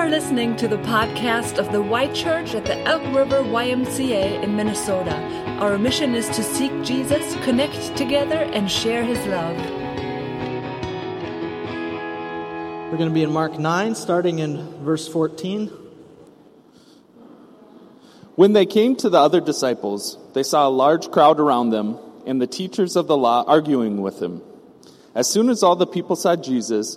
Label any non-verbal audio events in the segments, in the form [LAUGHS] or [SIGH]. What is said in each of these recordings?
are listening to the podcast of the Y Church at the Elk River YMCA in Minnesota. Our mission is to seek Jesus, connect together, and share his love. We're going to be in Mark 9, starting in verse 14. When they came to the other disciples, they saw a large crowd around them and the teachers of the law arguing with him. As soon as all the people saw Jesus,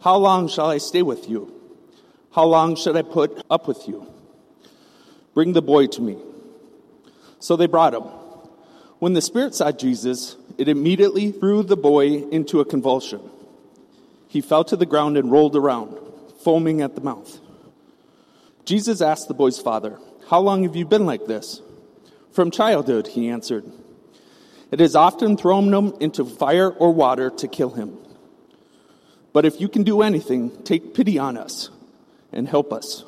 How long shall I stay with you? How long should I put up with you? Bring the boy to me. So they brought him. When the spirit saw Jesus, it immediately threw the boy into a convulsion. He fell to the ground and rolled around, foaming at the mouth. Jesus asked the boy's father, How long have you been like this? From childhood, he answered. It has often thrown him into fire or water to kill him. But if you can do anything, take pity on us and help us.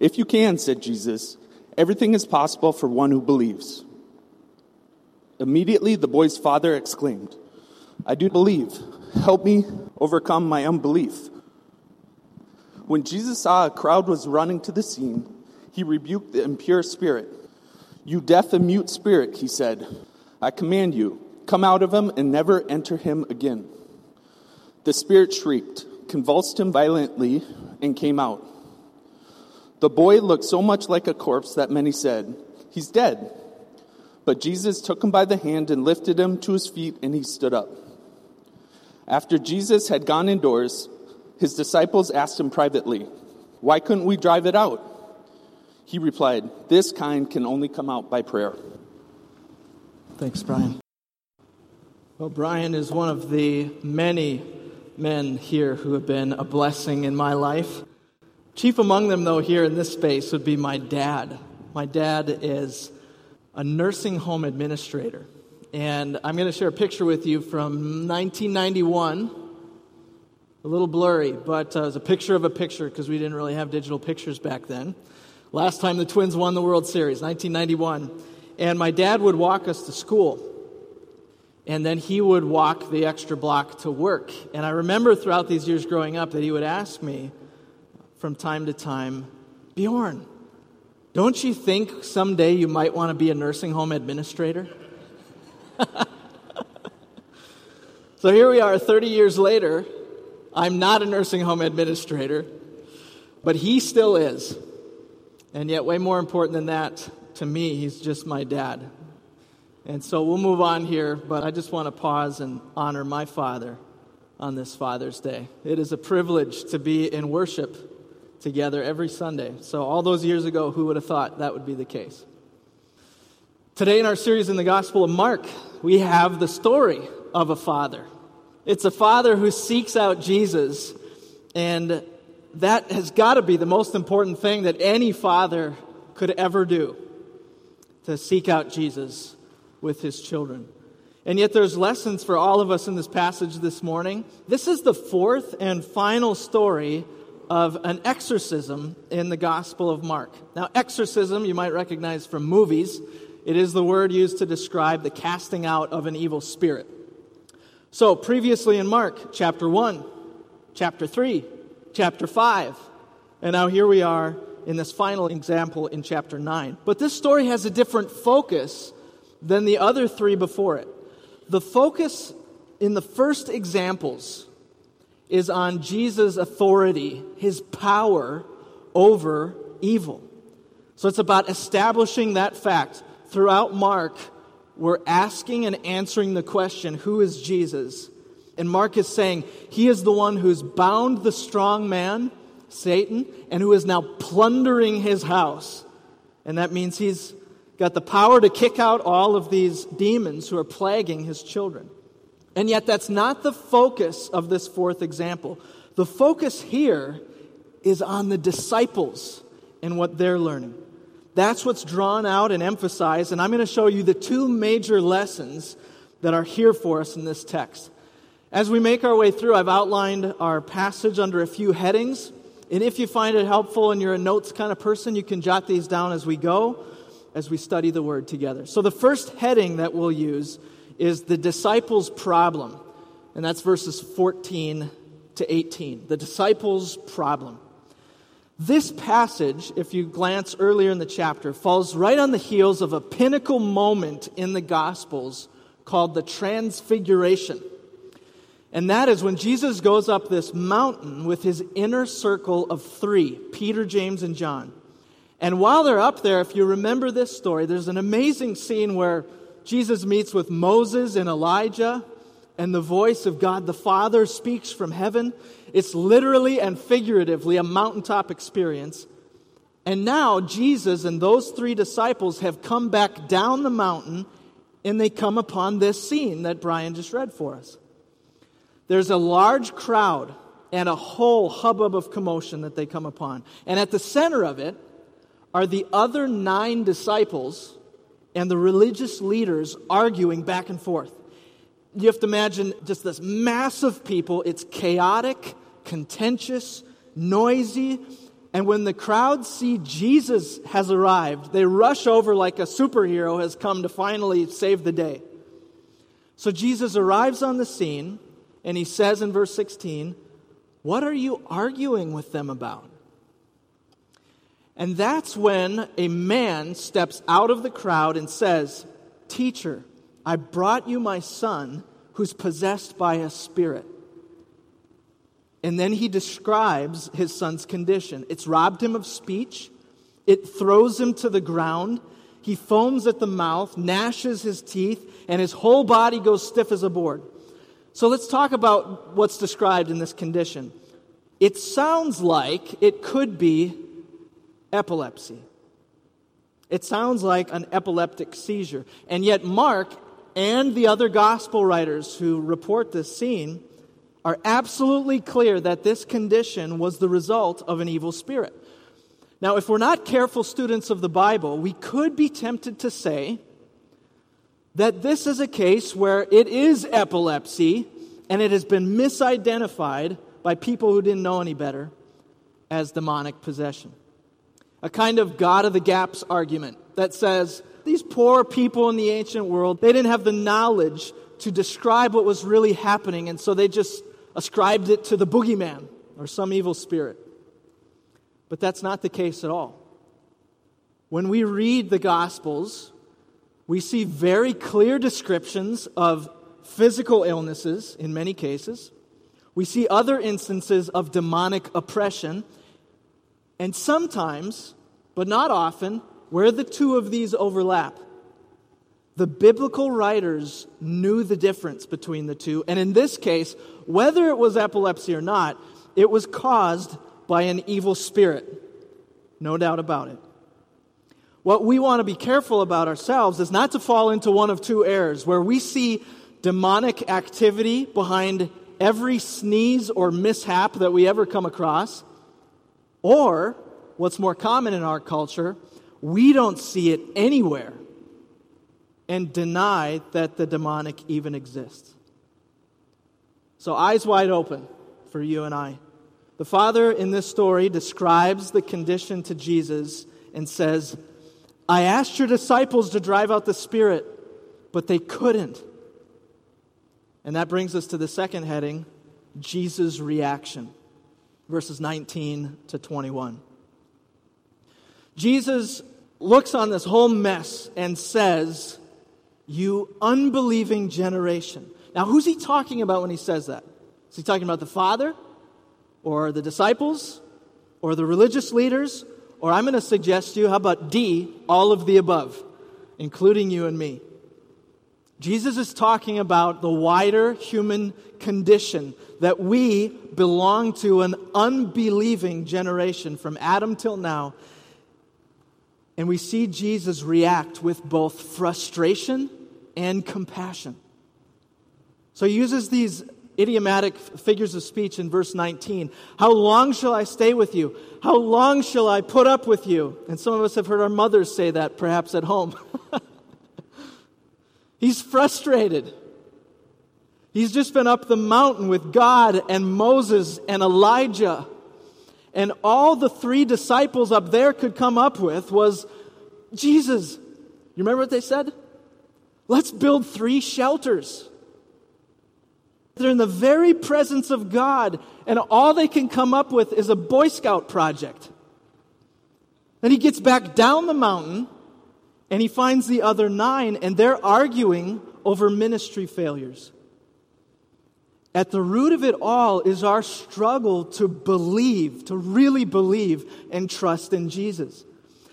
If you can, said Jesus, everything is possible for one who believes. Immediately the boy's father exclaimed, I do believe. Help me overcome my unbelief. When Jesus saw a crowd was running to the scene, he rebuked the impure spirit. You deaf and mute spirit, he said, I command you, come out of him and never enter him again. The spirit shrieked, convulsed him violently, and came out. The boy looked so much like a corpse that many said, He's dead. But Jesus took him by the hand and lifted him to his feet, and he stood up. After Jesus had gone indoors, his disciples asked him privately, Why couldn't we drive it out? He replied, This kind can only come out by prayer. Thanks, Brian. Well, Brian is one of the many men here who have been a blessing in my life. Chief among them, though, here in this space would be my dad. My dad is a nursing home administrator. And I'm going to share a picture with you from 1991. A little blurry, but uh, it was a picture of a picture because we didn't really have digital pictures back then. Last time the Twins won the World Series, 1991. And my dad would walk us to school. And then he would walk the extra block to work. And I remember throughout these years growing up that he would ask me from time to time, Bjorn, don't you think someday you might want to be a nursing home administrator? [LAUGHS] so here we are 30 years later. I'm not a nursing home administrator, but he still is. And yet, way more important than that, to me, he's just my dad. And so we'll move on here, but I just want to pause and honor my father on this Father's Day. It is a privilege to be in worship together every Sunday. So, all those years ago, who would have thought that would be the case? Today, in our series in the Gospel of Mark, we have the story of a father. It's a father who seeks out Jesus, and that has got to be the most important thing that any father could ever do to seek out Jesus with his children. And yet, there's lessons for all of us in this passage this morning. This is the fourth and final story of an exorcism in the Gospel of Mark. Now, exorcism, you might recognize from movies, it is the word used to describe the casting out of an evil spirit. So, previously in Mark, chapter 1, chapter 3, chapter 5, and now here we are in this final example in chapter 9. But this story has a different focus than the other three before it. The focus in the first examples is on Jesus' authority, his power over evil. So it's about establishing that fact. Throughout Mark, we're asking and answering the question who is Jesus? And Mark is saying he is the one who's bound the strong man, Satan, and who is now plundering his house. And that means he's got the power to kick out all of these demons who are plaguing his children. And yet, that's not the focus of this fourth example. The focus here is on the disciples and what they're learning. That's what's drawn out and emphasized, and I'm going to show you the two major lessons that are here for us in this text. As we make our way through, I've outlined our passage under a few headings. And if you find it helpful and you're a notes kind of person, you can jot these down as we go, as we study the word together. So the first heading that we'll use is the disciples' problem. And that's verses 14 to 18. The disciples' problem. This passage, if you glance earlier in the chapter, falls right on the heels of a pinnacle moment in the Gospels called the Transfiguration. And that is when Jesus goes up this mountain with his inner circle of three Peter, James, and John. And while they're up there, if you remember this story, there's an amazing scene where Jesus meets with Moses and Elijah, and the voice of God the Father speaks from heaven. It's literally and figuratively a mountaintop experience. And now Jesus and those three disciples have come back down the mountain and they come upon this scene that Brian just read for us. There's a large crowd and a whole hubbub of commotion that they come upon. And at the center of it are the other nine disciples and the religious leaders arguing back and forth. You have to imagine just this mass of people. It's chaotic, contentious, noisy. And when the crowd see Jesus has arrived, they rush over like a superhero has come to finally save the day. So Jesus arrives on the scene, and he says in verse 16, What are you arguing with them about? And that's when a man steps out of the crowd and says, Teacher, I brought you my son who's possessed by a spirit. And then he describes his son's condition. It's robbed him of speech, it throws him to the ground. He foams at the mouth, gnashes his teeth, and his whole body goes stiff as a board. So let's talk about what's described in this condition. It sounds like it could be epilepsy. It sounds like an epileptic seizure. And yet, Mark and the other gospel writers who report this scene are absolutely clear that this condition was the result of an evil spirit. Now, if we're not careful students of the Bible, we could be tempted to say that this is a case where it is epilepsy and it has been misidentified by people who didn't know any better as demonic possession. A kind of God of the gaps argument that says these poor people in the ancient world, they didn't have the knowledge to describe what was really happening, and so they just ascribed it to the boogeyman or some evil spirit. But that's not the case at all. When we read the Gospels, we see very clear descriptions of physical illnesses in many cases. We see other instances of demonic oppression. And sometimes, but not often, where the two of these overlap, the biblical writers knew the difference between the two. And in this case, whether it was epilepsy or not, it was caused by an evil spirit. No doubt about it. What we want to be careful about ourselves is not to fall into one of two errors where we see demonic activity behind every sneeze or mishap that we ever come across, or what's more common in our culture, we don't see it anywhere and deny that the demonic even exists. So, eyes wide open for you and I. The Father in this story describes the condition to Jesus and says, I asked your disciples to drive out the spirit, but they couldn't. And that brings us to the second heading Jesus' reaction, verses 19 to 21. Jesus looks on this whole mess and says, You unbelieving generation. Now, who's he talking about when he says that? Is he talking about the Father, or the disciples, or the religious leaders? Or I'm going to suggest to you, how about D, all of the above, including you and me? Jesus is talking about the wider human condition that we belong to an unbelieving generation from Adam till now and we see Jesus react with both frustration and compassion. So he uses these idiomatic figures of speech in verse 19. How long shall I stay with you? How long shall I put up with you? And some of us have heard our mothers say that perhaps at home. [LAUGHS] He's frustrated. He's just been up the mountain with God and Moses and Elijah. And all the three disciples up there could come up with was Jesus. You remember what they said? Let's build three shelters. They're in the very presence of God, and all they can come up with is a Boy Scout project. Then he gets back down the mountain and he finds the other nine, and they're arguing over ministry failures. At the root of it all is our struggle to believe, to really believe and trust in Jesus.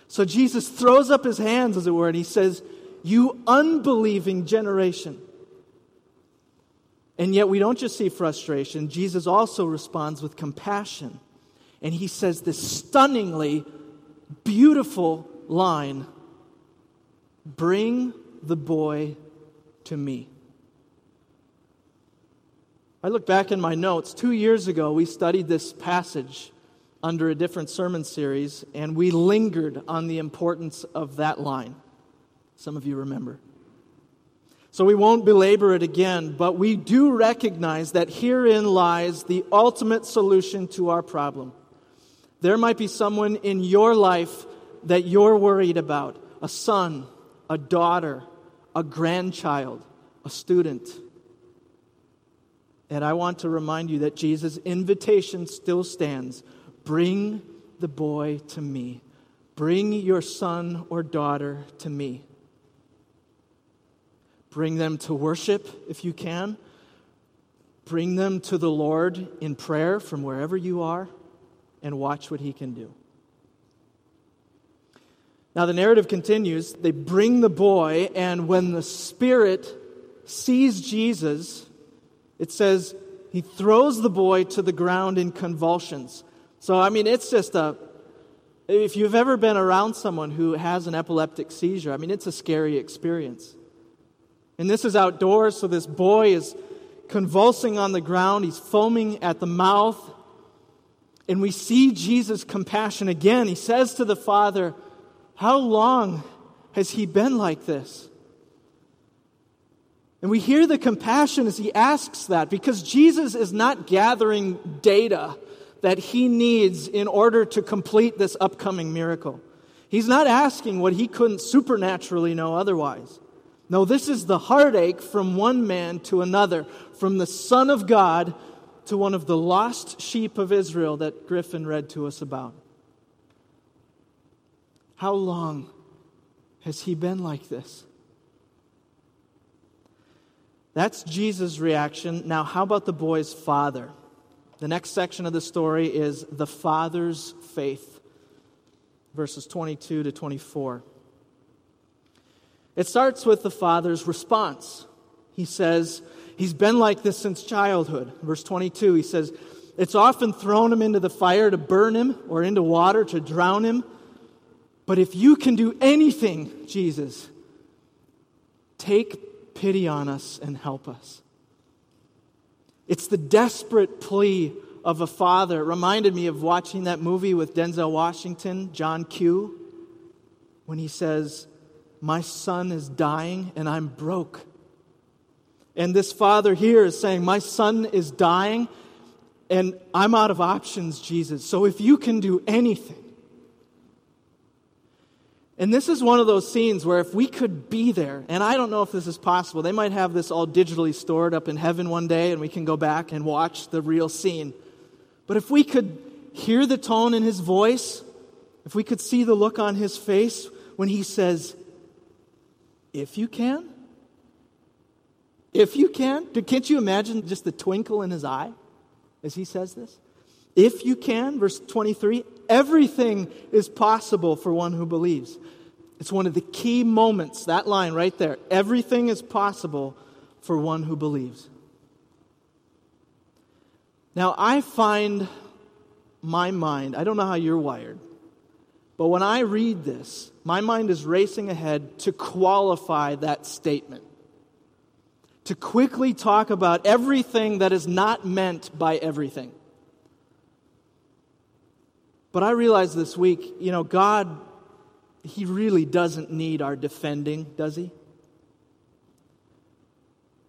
So Jesus throws up his hands, as it were, and he says, You unbelieving generation. And yet we don't just see frustration, Jesus also responds with compassion. And he says this stunningly beautiful line Bring the boy to me. I look back in my notes. Two years ago, we studied this passage under a different sermon series, and we lingered on the importance of that line. Some of you remember. So we won't belabor it again, but we do recognize that herein lies the ultimate solution to our problem. There might be someone in your life that you're worried about a son, a daughter, a grandchild, a student. And I want to remind you that Jesus' invitation still stands bring the boy to me, bring your son or daughter to me. Bring them to worship if you can. Bring them to the Lord in prayer from wherever you are and watch what He can do. Now, the narrative continues. They bring the boy, and when the Spirit sees Jesus, it says he throws the boy to the ground in convulsions. So, I mean, it's just a. If you've ever been around someone who has an epileptic seizure, I mean, it's a scary experience. And this is outdoors, so this boy is convulsing on the ground. He's foaming at the mouth. And we see Jesus' compassion again. He says to the Father, How long has he been like this? And we hear the compassion as he asks that because Jesus is not gathering data that he needs in order to complete this upcoming miracle. He's not asking what he couldn't supernaturally know otherwise. No, this is the heartache from one man to another, from the Son of God to one of the lost sheep of Israel that Griffin read to us about. How long has he been like this? That's Jesus' reaction. Now, how about the boy's father? The next section of the story is the father's faith, verses 22 to 24. It starts with the father's response. He says, He's been like this since childhood. Verse 22, he says, It's often thrown him into the fire to burn him or into water to drown him. But if you can do anything, Jesus, take pity on us and help us. It's the desperate plea of a father. It reminded me of watching that movie with Denzel Washington, John Q, when he says, my son is dying and I'm broke. And this father here is saying, My son is dying and I'm out of options, Jesus. So if you can do anything. And this is one of those scenes where if we could be there, and I don't know if this is possible, they might have this all digitally stored up in heaven one day and we can go back and watch the real scene. But if we could hear the tone in his voice, if we could see the look on his face when he says, if you can? If you can? Can't you imagine just the twinkle in his eye as he says this? If you can, verse 23, everything is possible for one who believes. It's one of the key moments, that line right there. Everything is possible for one who believes. Now, I find my mind, I don't know how you're wired, but when I read this, my mind is racing ahead to qualify that statement, to quickly talk about everything that is not meant by everything. But I realized this week, you know, God, He really doesn't need our defending, does He?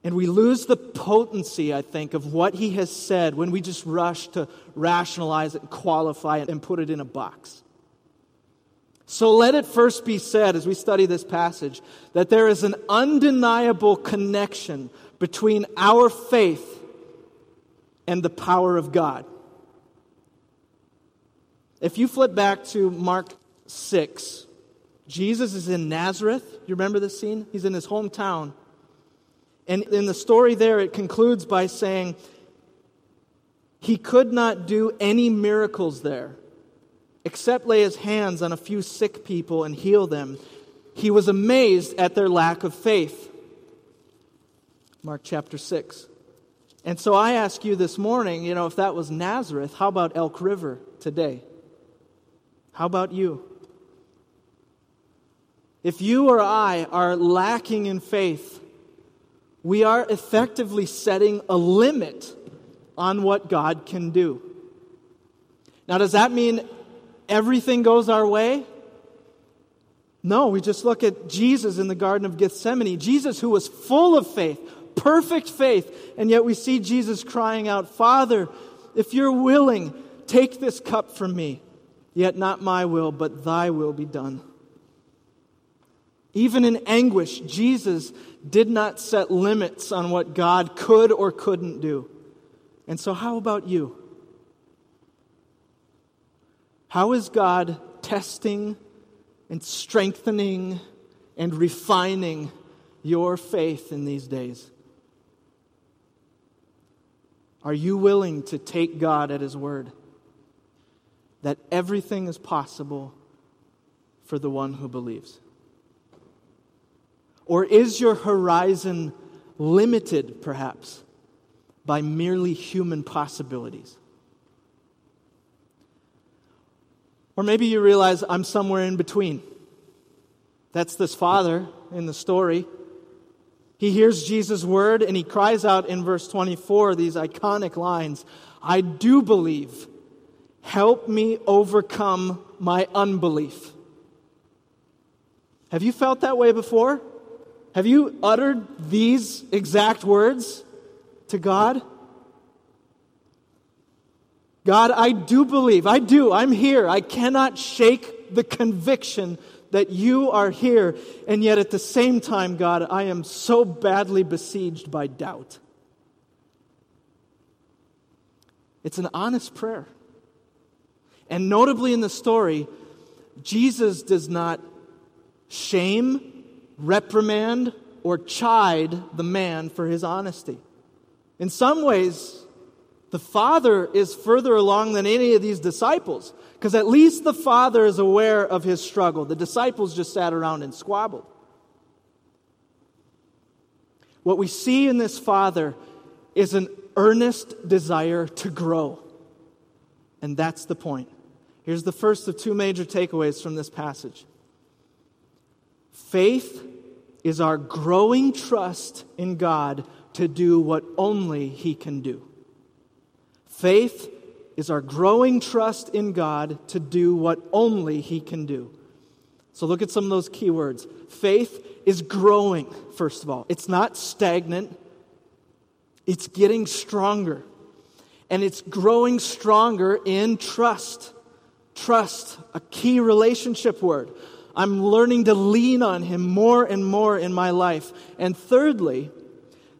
And we lose the potency, I think, of what He has said when we just rush to rationalize it and qualify it and put it in a box. So let it first be said as we study this passage that there is an undeniable connection between our faith and the power of God. If you flip back to Mark 6, Jesus is in Nazareth. You remember this scene? He's in his hometown. And in the story there, it concludes by saying, He could not do any miracles there except lay his hands on a few sick people and heal them. He was amazed at their lack of faith. Mark chapter 6. And so I ask you this morning, you know, if that was Nazareth, how about Elk River today? How about you? If you or I are lacking in faith, we are effectively setting a limit on what God can do. Now, does that mean everything goes our way? No, we just look at Jesus in the Garden of Gethsemane. Jesus, who was full of faith, perfect faith, and yet we see Jesus crying out, Father, if you're willing, take this cup from me. Yet not my will, but thy will be done. Even in anguish, Jesus did not set limits on what God could or couldn't do. And so, how about you? How is God testing and strengthening and refining your faith in these days? Are you willing to take God at His word? That everything is possible for the one who believes? Or is your horizon limited, perhaps, by merely human possibilities? Or maybe you realize I'm somewhere in between. That's this father in the story. He hears Jesus' word and he cries out in verse 24 these iconic lines I do believe Help me overcome my unbelief. Have you felt that way before? Have you uttered these exact words to God? God, I do believe. I do. I'm here. I cannot shake the conviction that you are here. And yet at the same time, God, I am so badly besieged by doubt. It's an honest prayer. And notably in the story, Jesus does not shame, reprimand, or chide the man for his honesty. In some ways, the Father is further along than any of these disciples, because at least the Father is aware of his struggle. The disciples just sat around and squabbled. What we see in this Father is an earnest desire to grow. And that's the point. Here's the first of two major takeaways from this passage faith is our growing trust in God to do what only He can do. Faith is our growing trust in God to do what only He can do. So look at some of those key words. Faith is growing, first of all, it's not stagnant, it's getting stronger. And it's growing stronger in trust. Trust, a key relationship word. I'm learning to lean on Him more and more in my life. And thirdly,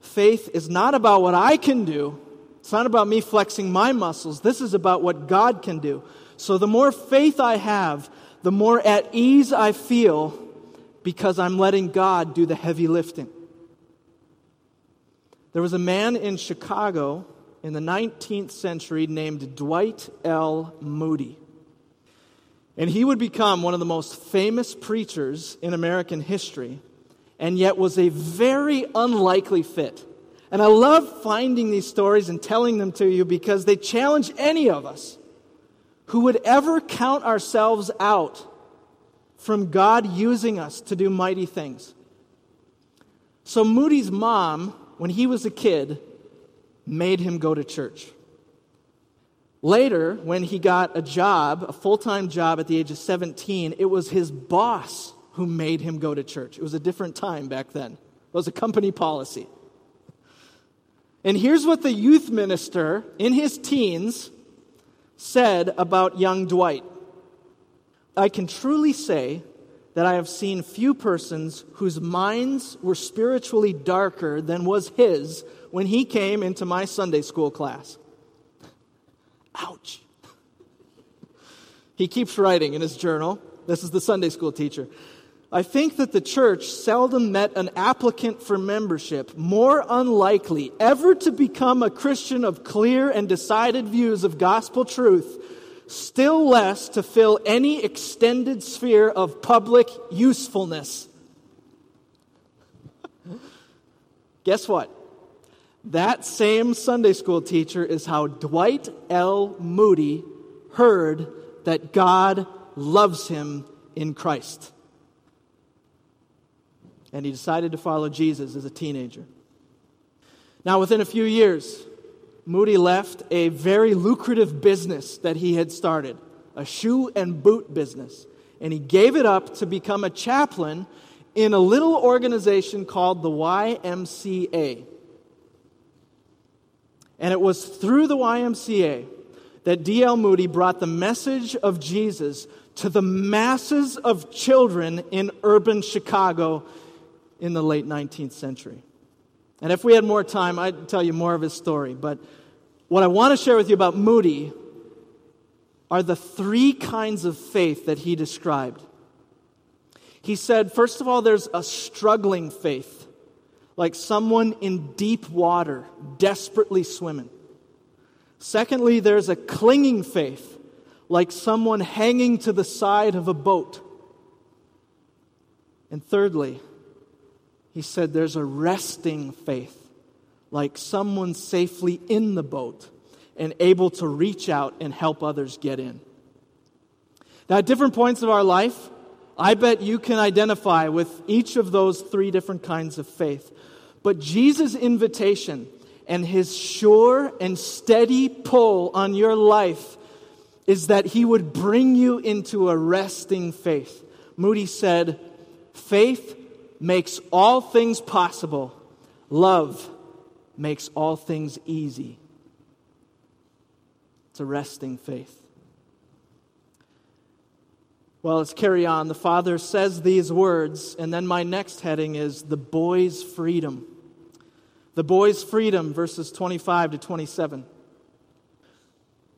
faith is not about what I can do, it's not about me flexing my muscles. This is about what God can do. So the more faith I have, the more at ease I feel because I'm letting God do the heavy lifting. There was a man in Chicago in the 19th century named Dwight L. Moody. And he would become one of the most famous preachers in American history, and yet was a very unlikely fit. And I love finding these stories and telling them to you because they challenge any of us who would ever count ourselves out from God using us to do mighty things. So Moody's mom when he was a kid, made him go to church. Later, when he got a job, a full time job at the age of 17, it was his boss who made him go to church. It was a different time back then, it was a company policy. And here's what the youth minister in his teens said about young Dwight I can truly say that I have seen few persons whose minds were spiritually darker than was his when he came into my Sunday school class. Ouch. He keeps writing in his journal. This is the Sunday school teacher. I think that the church seldom met an applicant for membership more unlikely ever to become a Christian of clear and decided views of gospel truth, still less to fill any extended sphere of public usefulness. [LAUGHS] Guess what? That same Sunday school teacher is how Dwight L. Moody heard that God loves him in Christ. And he decided to follow Jesus as a teenager. Now, within a few years, Moody left a very lucrative business that he had started, a shoe and boot business, and he gave it up to become a chaplain in a little organization called the YMCA. And it was through the YMCA that D.L. Moody brought the message of Jesus to the masses of children in urban Chicago in the late 19th century. And if we had more time, I'd tell you more of his story. But what I want to share with you about Moody are the three kinds of faith that he described. He said, first of all, there's a struggling faith like someone in deep water, desperately swimming. Secondly, there's a clinging faith, like someone hanging to the side of a boat. And thirdly, he said there's a resting faith, like someone safely in the boat and able to reach out and help others get in. Now, at different points of our life, I bet you can identify with each of those three different kinds of faith. But Jesus' invitation and his sure and steady pull on your life is that he would bring you into a resting faith. Moody said, Faith makes all things possible, love makes all things easy. It's a resting faith. Well, let's carry on. The Father says these words, and then my next heading is the boy's freedom. The boy's freedom, verses 25 to 27.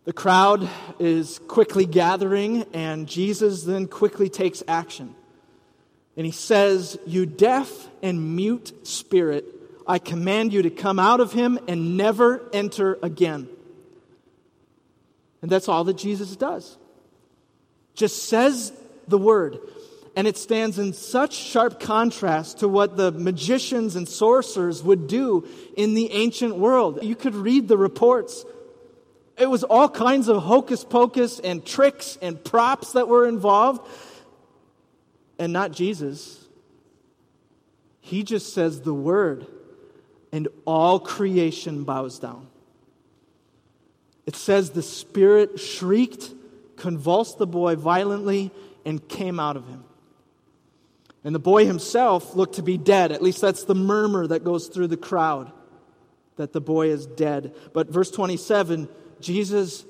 The crowd is quickly gathering, and Jesus then quickly takes action. And he says, You deaf and mute spirit, I command you to come out of him and never enter again. And that's all that Jesus does. Just says the word. And it stands in such sharp contrast to what the magicians and sorcerers would do in the ancient world. You could read the reports. It was all kinds of hocus pocus and tricks and props that were involved. And not Jesus. He just says the word, and all creation bows down. It says the Spirit shrieked, convulsed the boy violently, and came out of him. And the boy himself looked to be dead. At least that's the murmur that goes through the crowd that the boy is dead. But verse 27 Jesus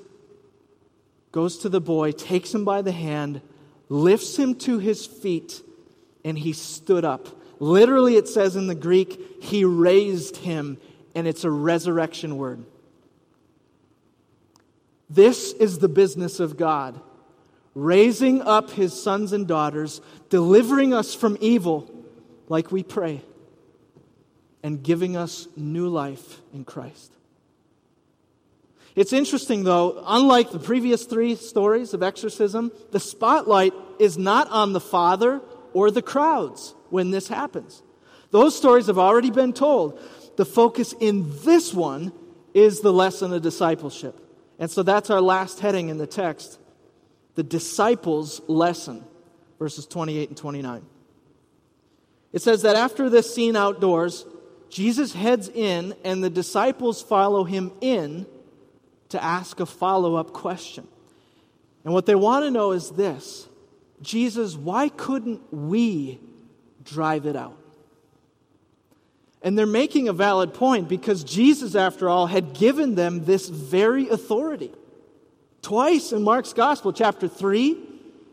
goes to the boy, takes him by the hand, lifts him to his feet, and he stood up. Literally, it says in the Greek, he raised him, and it's a resurrection word. This is the business of God raising up his sons and daughters, delivering us from evil, like we pray, and giving us new life in Christ. It's interesting, though, unlike the previous three stories of exorcism, the spotlight is not on the Father or the crowds when this happens. Those stories have already been told. The focus in this one is the lesson of discipleship. And so that's our last heading in the text the disciples' lesson, verses 28 and 29. It says that after this scene outdoors, Jesus heads in, and the disciples follow him in to ask a follow up question. And what they want to know is this Jesus, why couldn't we drive it out? And they're making a valid point because Jesus, after all, had given them this very authority. Twice in Mark's Gospel, chapter 3,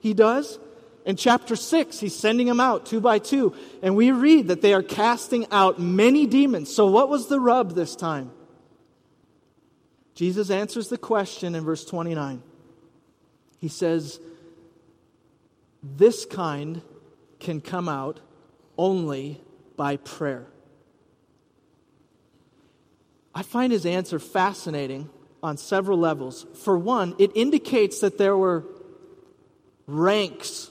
he does. In chapter 6, he's sending them out two by two. And we read that they are casting out many demons. So, what was the rub this time? Jesus answers the question in verse 29. He says, This kind can come out only by prayer. I find his answer fascinating on several levels. For one, it indicates that there were ranks,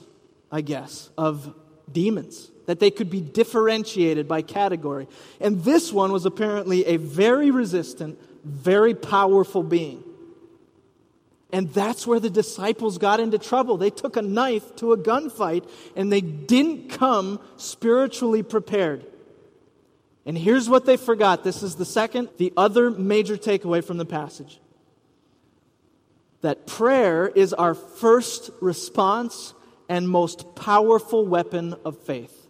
I guess, of demons, that they could be differentiated by category. And this one was apparently a very resistant, very powerful being. And that's where the disciples got into trouble. They took a knife to a gunfight and they didn't come spiritually prepared. And here's what they forgot. This is the second, the other major takeaway from the passage that prayer is our first response and most powerful weapon of faith.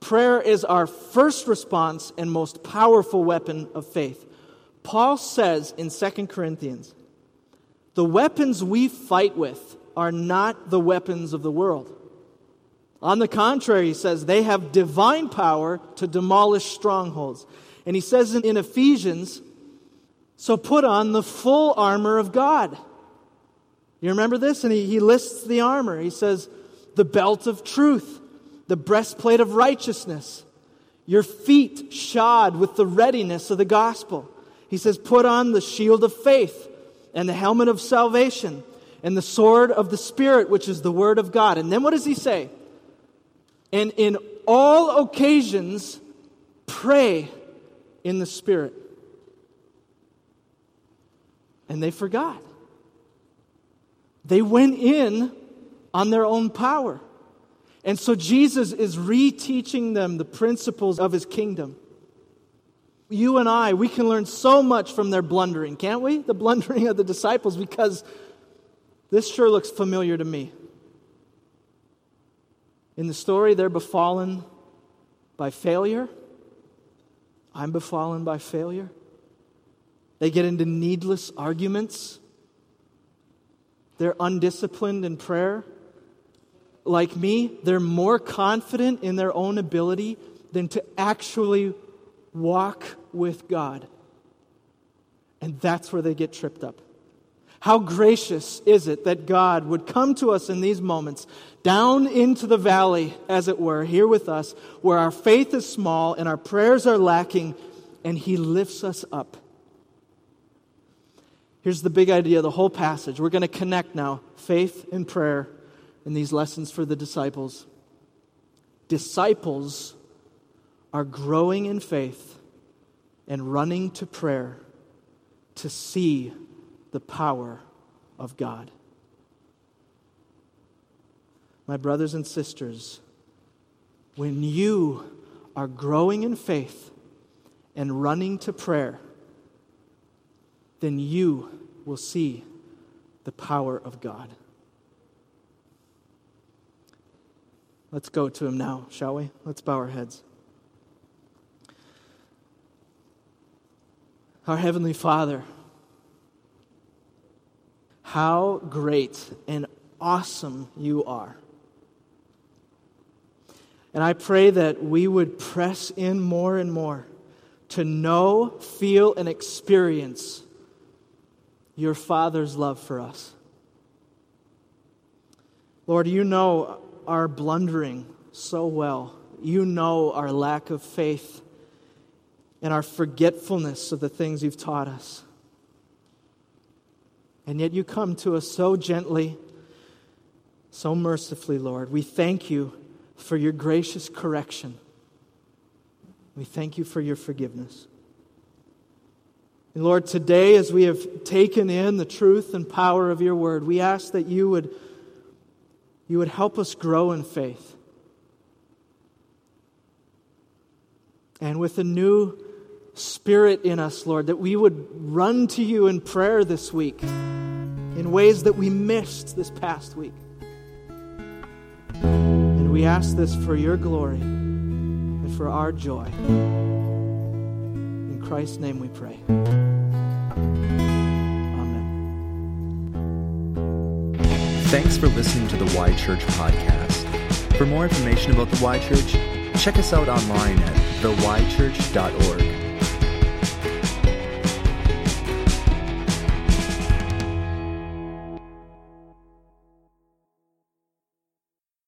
Prayer is our first response and most powerful weapon of faith. Paul says in 2 Corinthians, the weapons we fight with are not the weapons of the world. On the contrary, he says, they have divine power to demolish strongholds. And he says in, Ephesians, so put on the full armor of God. You remember this? And he, he lists the armor. He says, the belt of truth, the breastplate of righteousness, your feet shod with the readiness of the gospel. He says, put on the shield of faith and the helmet of salvation and the sword of the Spirit, which is the word of God. And then what does he say? And in all occasions, pray in the Spirit. And they forgot. They went in on their own power. And so Jesus is reteaching them the principles of his kingdom. You and I, we can learn so much from their blundering, can't we? The blundering of the disciples, because this sure looks familiar to me. In the story, they're befallen by failure. I'm befallen by failure. They get into needless arguments. They're undisciplined in prayer. Like me, they're more confident in their own ability than to actually walk with God. And that's where they get tripped up. How gracious is it that God would come to us in these moments, down into the valley, as it were, here with us, where our faith is small and our prayers are lacking, and He lifts us up. Here's the big idea of the whole passage. We're going to connect now faith and prayer in these lessons for the disciples. Disciples are growing in faith and running to prayer to see the power of God. My brothers and sisters, when you are growing in faith and running to prayer, then you will see the power of God. Let's go to him now, shall we? Let's bow our heads. Our Heavenly Father, how great and awesome you are. And I pray that we would press in more and more to know, feel, and experience your Father's love for us. Lord, you know our blundering so well. You know our lack of faith and our forgetfulness of the things you've taught us. And yet you come to us so gently, so mercifully, Lord. We thank you for your gracious correction. We thank you for your forgiveness. And Lord, today, as we have taken in the truth and power of your word, we ask that you would, you would help us grow in faith. and with a new spirit in us, Lord, that we would run to you in prayer this week in ways that we missed this past week. And we ask this for your glory and for our joy. In Christ's name we pray. Amen. Thanks for listening to the Y Church podcast. For more information about the Y Church, check us out online at theychurch.org.